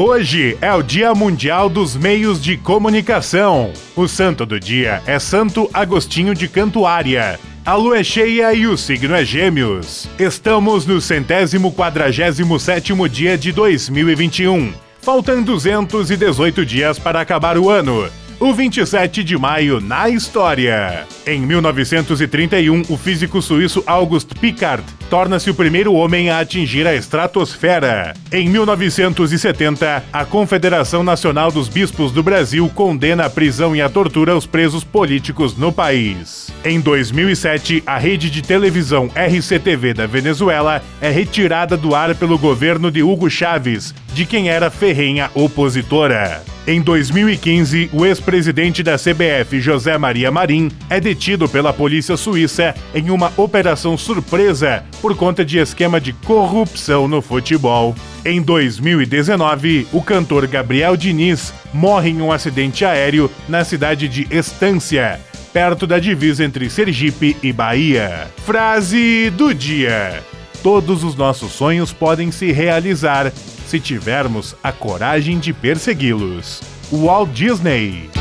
Hoje é o Dia Mundial dos Meios de Comunicação. O santo do dia é Santo Agostinho de Cantuária. A lua é cheia e o signo é Gêmeos. Estamos no centésimo quadragésimo sétimo dia de 2021. Faltam 218 dias para acabar o ano o 27 de maio na história. Em 1931, o físico suíço August Piccard torna-se o primeiro homem a atingir a estratosfera. Em 1970, a Confederação Nacional dos Bispos do Brasil condena a prisão e a tortura aos presos políticos no país. Em 2007, a rede de televisão RCTV da Venezuela é retirada do ar pelo governo de Hugo Chávez, de quem era ferrenha opositora. Em 2015, o ex-presidente da CBF, José Maria Marim, é detido pela polícia suíça em uma operação surpresa por conta de esquema de corrupção no futebol. Em 2019, o cantor Gabriel Diniz morre em um acidente aéreo na cidade de Estância, perto da divisa entre Sergipe e Bahia. Frase do dia: Todos os nossos sonhos podem se realizar se tivermos a coragem de persegui-los. Walt Disney.